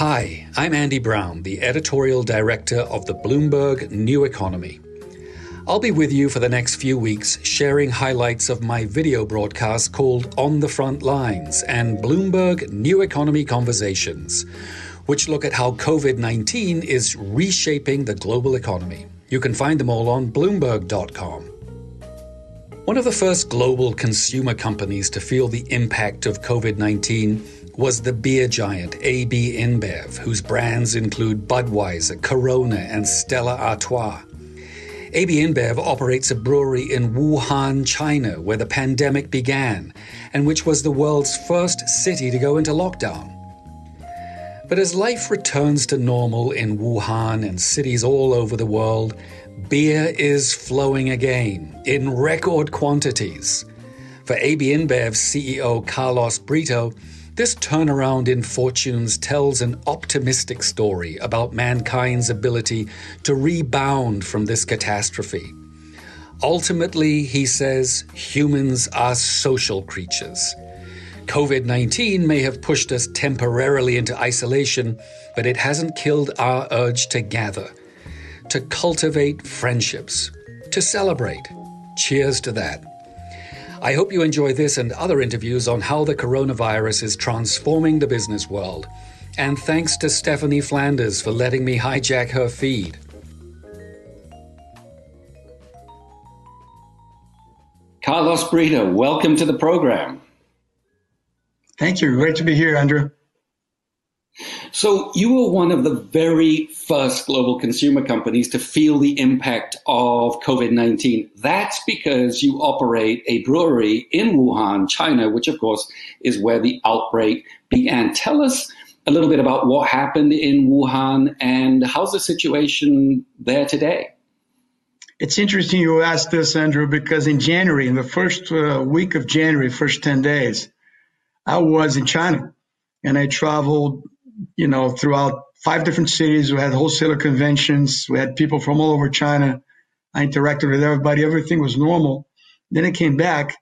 Hi, I'm Andy Browne, the editorial director of the Bloomberg New Economy. I'll be with you for the next few weeks sharing highlights of my video broadcast called On the Front Lines and Bloomberg New Economy Conversations, which look at how COVID 19 is reshaping the global economy. You can find them all on Bloomberg.com. One of the first global consumer companies to feel the impact of COVID 19 was the beer giant AB InBev, whose brands include Budweiser, Corona, and Stella Artois. AB InBev operates a brewery in Wuhan, China, where the pandemic began, and which was the world's first city to go into lockdown. But as life returns to normal in Wuhan and cities all over the world, beer is flowing again in record quantities. For AB InBev CEO Carlos Brito, this turnaround in fortunes tells an optimistic story about mankind's ability to rebound from this catastrophe. Ultimately, he says, humans are social creatures. COVID 19 may have pushed us temporarily into isolation, but it hasn't killed our urge to gather, to cultivate friendships, to celebrate. Cheers to that. I hope you enjoy this and other interviews on how the coronavirus is transforming the business world. And thanks to Stephanie Flanders for letting me hijack her feed. Carlos Brito, welcome to the program. Thank you. Great to be here, Andrew. So, you were one of the very first global consumer companies to feel the impact of COVID 19. That's because you operate a brewery in Wuhan, China, which, of course, is where the outbreak began. Tell us a little bit about what happened in Wuhan and how's the situation there today? It's interesting you asked this, Andrew, because in January, in the first uh, week of January, first 10 days, I was in China and I traveled you know, throughout five different cities. We had wholesaler conventions. We had people from all over China. I interacted with everybody. Everything was normal. Then it came back.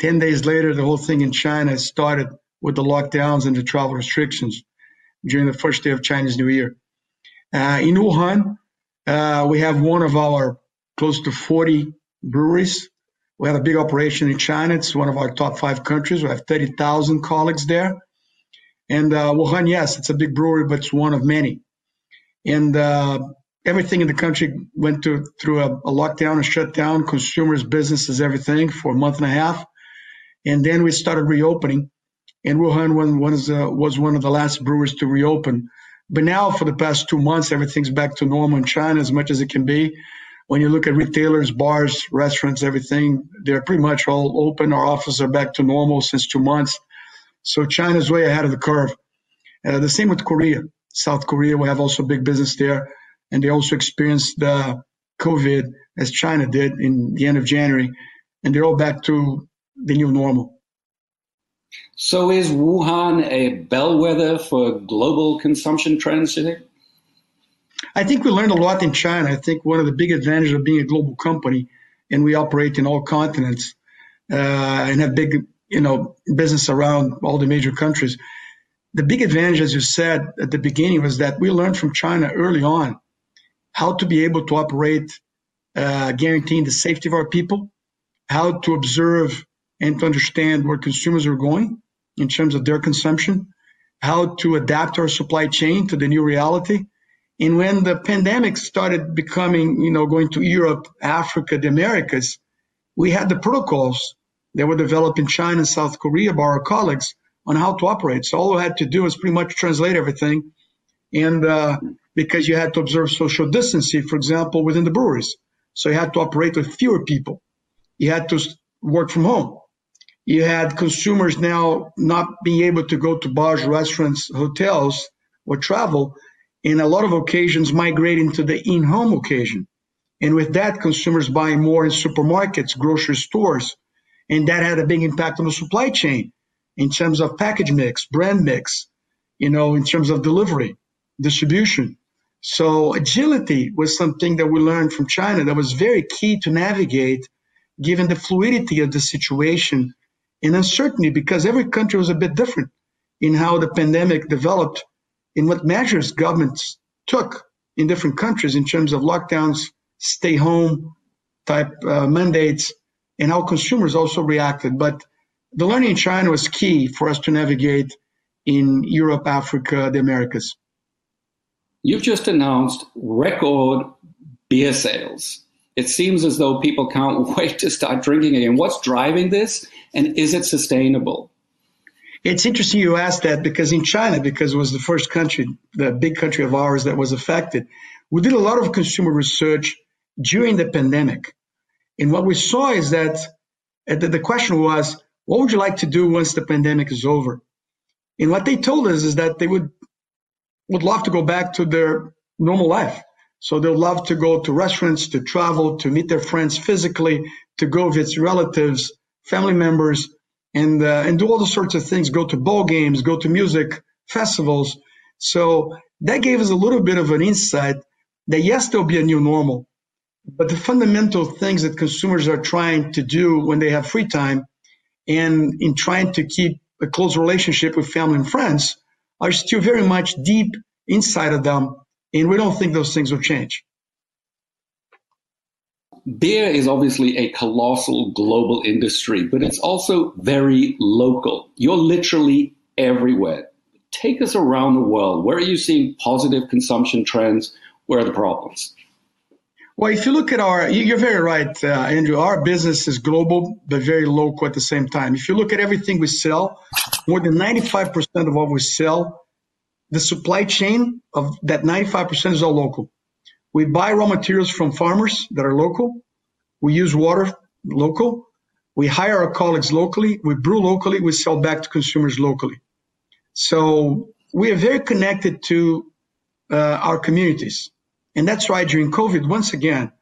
10 days later, the whole thing in China started with the lockdowns and the travel restrictions during the first day of Chinese New Year. Uh, in Wuhan, uh, we have one of our close to 40 breweries. We have a big operation in China. It's one of our top five countries. We have 30,000 colleagues there. And uh, Wuhan, yes, it's a big brewery, but it's one of many. And uh, everything in the country went to, through a, a, lockdown, a shutdown, consumers, businesses, everything for a month and a half. And then we started reopening. And Wuhan was, uh, was one of the last brewers to reopen. But now, for the past two months, everything's back to normal in China as much as it can be. When you look at retailers, bars, restaurants, everything, they're pretty much all open. Our offices are back to normal since two months. So China's way ahead of the curve. Uh, the same with Korea. South Korea, we have also big business there, and they also experienced the COVID as China did in the end of January, and they're all back to the new normal. So is Wuhan a bellwether for global consumption trends today? I think we learned a lot in China. I think one of the big advantages of being a global company, and we operate in all continents uh, and have big you know, business around all the major countries. The big advantage, as you said at the beginning, was that we learned from China early on how to be able to operate, uh, guaranteeing the safety of our people, how to observe and to understand where consumers are going in terms of their consumption, how to adapt our supply chain to the new reality. And when the pandemic started becoming, you know, going to Europe, Africa, the Americas, we had the protocols they were developed in China and South Korea by our colleagues on how to operate. So all we had to do was pretty much translate everything. And uh, because you had to observe social distancing, for example, within the breweries. So you had to operate with fewer people. You had to work from home. You had consumers now not being able to go to bars, restaurants, hotels, or travel. In a lot of occasions, migrating to the in home occasion. And with that, consumers buying more in supermarkets, grocery stores, and that had a big impact on the supply chain in terms of package mix, brand mix, you know, in terms of delivery, distribution. So agility was something that we learned from China that was very key to navigate given the fluidity of the situation and uncertainty because every country was a bit different in how the pandemic developed in what measures governments took in different countries in terms of lockdowns, stay home type uh, mandates, and how consumers also reacted. But the learning in China was key for us to navigate in Europe, Africa, the Americas. You've just announced record beer sales. It seems as though people can't wait to start drinking again. What's driving this, and is it sustainable? It's interesting you asked that because in China, because it was the first country, the big country of ours that was affected, we did a lot of consumer research during the pandemic. And what we saw is that uh, the question was, what would you like to do once the pandemic is over? And what they told us is that they would would love to go back to their normal life. So they'll love to go to restaurants, to travel, to meet their friends physically, to go visit relatives, family members, and uh, and do all the sorts of things. Go to ball games, go to music festivals. So that gave us a little bit of an insight that yes, there'll be a new normal, but the fundamental things that consumers are trying to do when they have free time, and in trying to keep a close relationship with family and friends, are still very much deep inside of them, and we don't think those things will change. Beer is obviously a colossal global industry, but it's also very local. You're literally everywhere. Take us around the world. Where are you seeing positive consumption trends? Where are the problems? Well, if you look at our, you're very right, uh, Andrew. Our business is global, but very local at the same time. If you look at everything we sell, more than 95% of what we sell, the supply chain of that 95% is all local. We buy raw materials from farmers that are local. We use water local. We hire our colleagues locally. We brew locally. We sell back to consumers locally. So we are very connected to uh, our communities. And that's why during COVID, once again,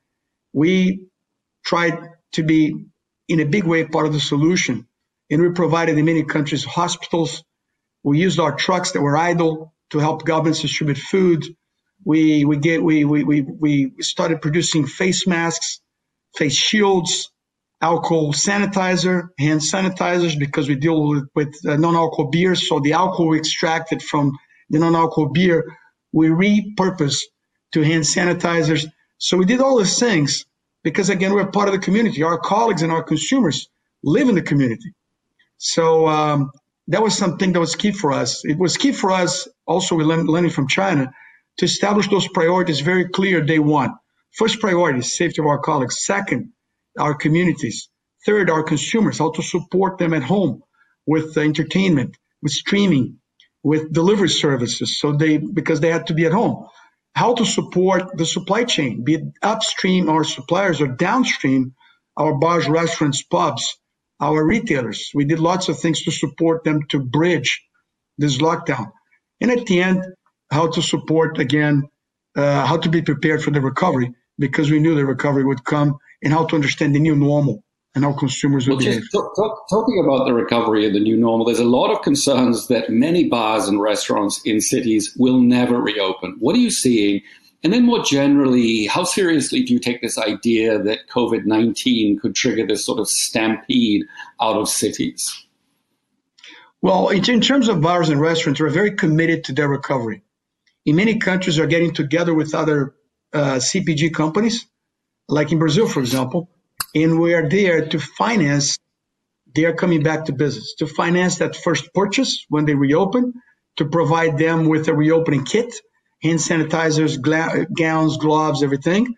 we tried to be in a big way part of the solution. And we provided in many countries hospitals. We used our trucks that were idle to help governments distribute food. We we get we we we we started producing face masks, face shields, alcohol sanitizer, hand sanitizers because we deal with, with uh, non-alcohol beer. So the alcohol we extracted from the non-alcohol beer, we repurpose to hand sanitizers. So we did all these things because again, we're part of the community. Our colleagues and our consumers live in the community. So um, that was something that was key for us. It was key for us also with learning from China to establish those priorities very clear day one. First priority, safety of our colleagues. Second, our communities. Third, our consumers, how to support them at home with entertainment, with streaming, with delivery services. So they, because they had to be at home. How to support the supply chain, be it upstream our suppliers or downstream our bars, restaurants, pubs, our retailers. We did lots of things to support them to bridge this lockdown. And at the end, how to support again, uh, how to be prepared for the recovery because we knew the recovery would come and how to understand the new normal and how consumers will well, behave. Talk, talk, talking about the recovery and the new normal, there's a lot of concerns that many bars and restaurants in cities will never reopen. What are you seeing? And then more generally, how seriously do you take this idea that COVID 19 could trigger this sort of stampede out of cities? Well, in terms of bars and restaurants, we're very committed to their recovery. In many countries, are getting together with other uh, CPG companies, like in Brazil, for example, and we are there to finance their coming back to business, to finance that first purchase when they reopen, to provide them with a reopening kit, hand sanitizers, gla- gowns, gloves, everything,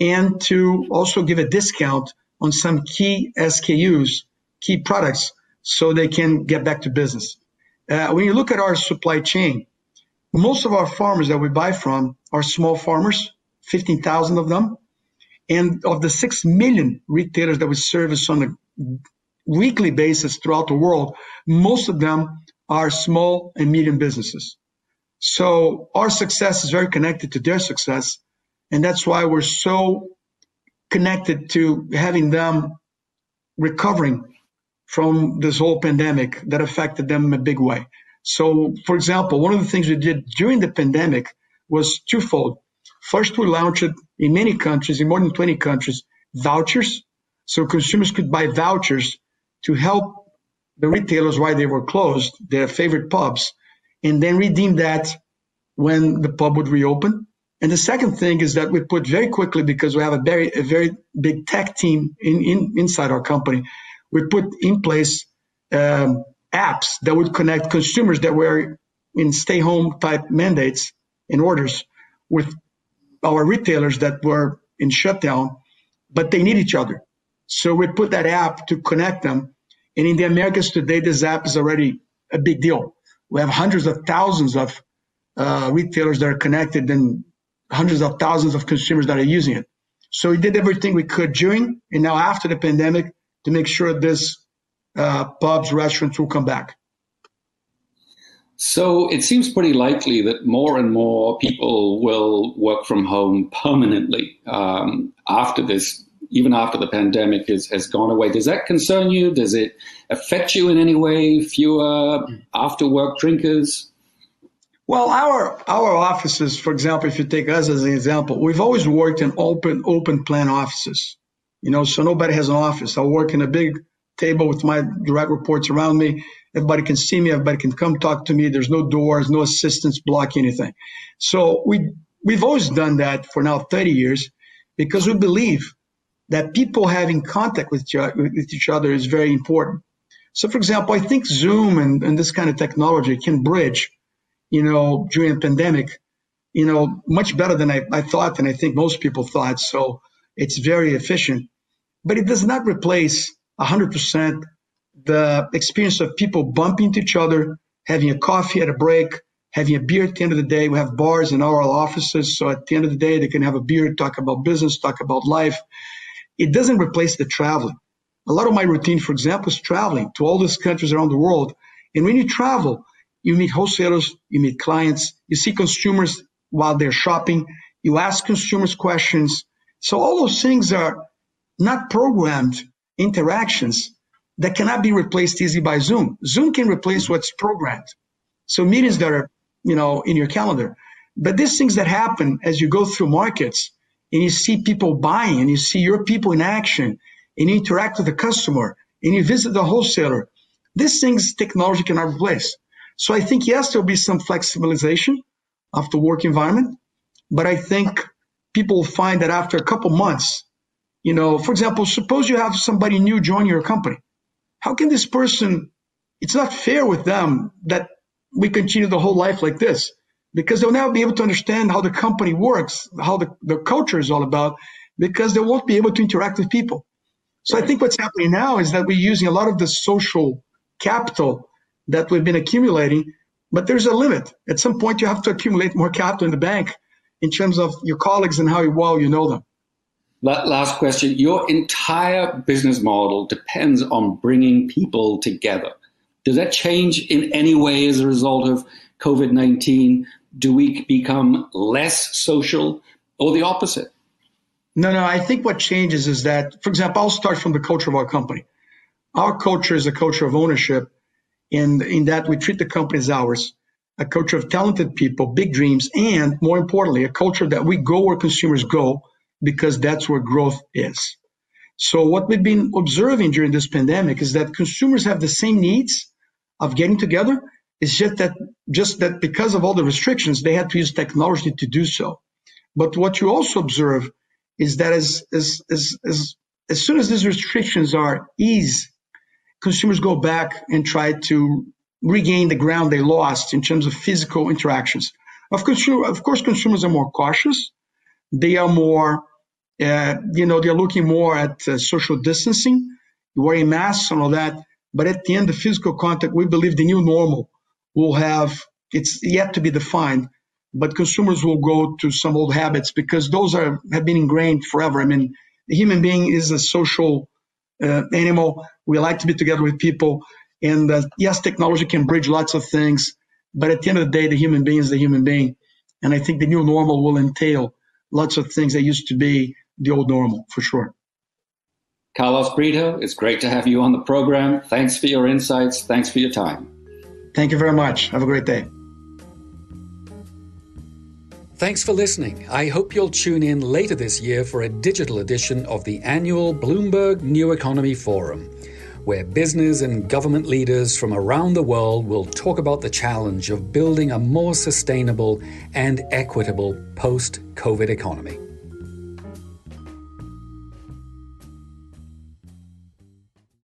and to also give a discount on some key SKUs, key products, so they can get back to business. Uh, when you look at our supply chain, most of our farmers that we buy from are small farmers, 15,000 of them. And of the 6 million retailers that we service on a weekly basis throughout the world, most of them are small and medium businesses. So our success is very connected to their success. And that's why we're so connected to having them recovering from this whole pandemic that affected them in a big way. So, for example, one of the things we did during the pandemic was twofold. First, we launched in many countries, in more than 20 countries, vouchers. So consumers could buy vouchers to help the retailers while they were closed, their favorite pubs, and then redeem that when the pub would reopen. And the second thing is that we put very quickly because we have a very a very big tech team in, in inside our company. We put in place um, apps that would connect consumers that were in stay home type mandates and orders with our retailers that were in shutdown, but they need each other. So we put that app to connect them. And in the Americas today, this app is already a big deal. We have hundreds of thousands of uh, retailers that are connected and hundreds of thousands of consumers that are using it. So we did everything we could during and now after the pandemic to make sure this uh, pubs, restaurants will come back. So it seems pretty likely that more and more people will work from home permanently um, after this, even after the pandemic is, has gone away. Does that concern you? Does it affect you in any way? Fewer after work drinkers? Well, our our offices, for example, if you take us as an example, we've always worked in open open plan offices. You know, so nobody has an office. I work in a big table with my direct reports around me. Everybody can see me. Everybody can come talk to me. There's no doors, no assistants blocking anything. So we we've always done that for now 30 years because we believe that people having contact with, with each other is very important. So, for example, I think Zoom and, and this kind of technology can bridge, you know, during a pandemic, you know, much better than I, I thought and I think most people thought. So it's very efficient, but it does not replace 100% the experience of people bumping into each other, having a coffee at a break, having a beer at the end of the day. We have bars in our offices. So at the end of the day, they can have a beer, talk about business, talk about life. It doesn't replace the traveling. A lot of my routine, for example, is traveling to all these countries around the world. And when you travel, you meet wholesalers, you meet clients, you see consumers while they're shopping, you ask consumers questions. So all those things are not programmed interactions that cannot be replaced easy by Zoom. Zoom can replace what's programmed. So meetings that are, you know, in your calendar. But these things that happen as you go through markets and you see people buying and you see your people in action and you interact with the customer and you visit the wholesaler, these things technology cannot replace. So I think, yes, there'll be some flexibilization of the work environment, but I think people will find that after a couple months, you know, for example, suppose you have somebody new join your company. How can this person, it's not fair with them that we continue the whole life like this because they'll never be able to understand how the company works, how the, the culture is all about, because they won't be able to interact with people. So I think what's happening now is that we're using a lot of the social capital that we've been accumulating, but there's a limit. At some point, you have to accumulate more capital in the bank in terms of your colleagues and how well you know them. Last question. Your entire business model depends on bringing people together. Does that change in any way as a result of COVID 19? Do we become less social or the opposite? No, no. I think what changes is that, for example, I'll start from the culture of our company. Our culture is a culture of ownership, in, in that we treat the company as ours, a culture of talented people, big dreams, and more importantly, a culture that we go where consumers go because that's where growth is. So what we've been observing during this pandemic is that consumers have the same needs of getting together. It's just that just that because of all the restrictions, they had to use technology to do so. But what you also observe is that as as as as, as soon as these restrictions are eased, consumers go back and try to regain the ground they lost in terms of physical interactions. Of course, of course, consumers are more cautious they are more, uh, you know, they're looking more at uh, social distancing, wearing masks and all that. But at the end, the physical contact, we believe the new normal will have, it's yet to be defined, but consumers will go to some old habits because those are have been ingrained forever. I mean, the human being is a social uh, animal. We like to be together with people. And uh, yes, technology can bridge lots of things, but at the end of the day, the human being is the human being. And I think the new normal will entail lots of things that used to be the old normal for sure. Carlos Brito, it's great to have you on the program. Thanks for your insights. Thanks for your time. Thank you very much. Have a great day. Thanks for listening. I hope you'll tune in later this year for a digital edition of the annual Bloomberg New Economy Forum. Where business and government leaders from around the world will talk about the challenge of building a more sustainable and equitable post COVID economy.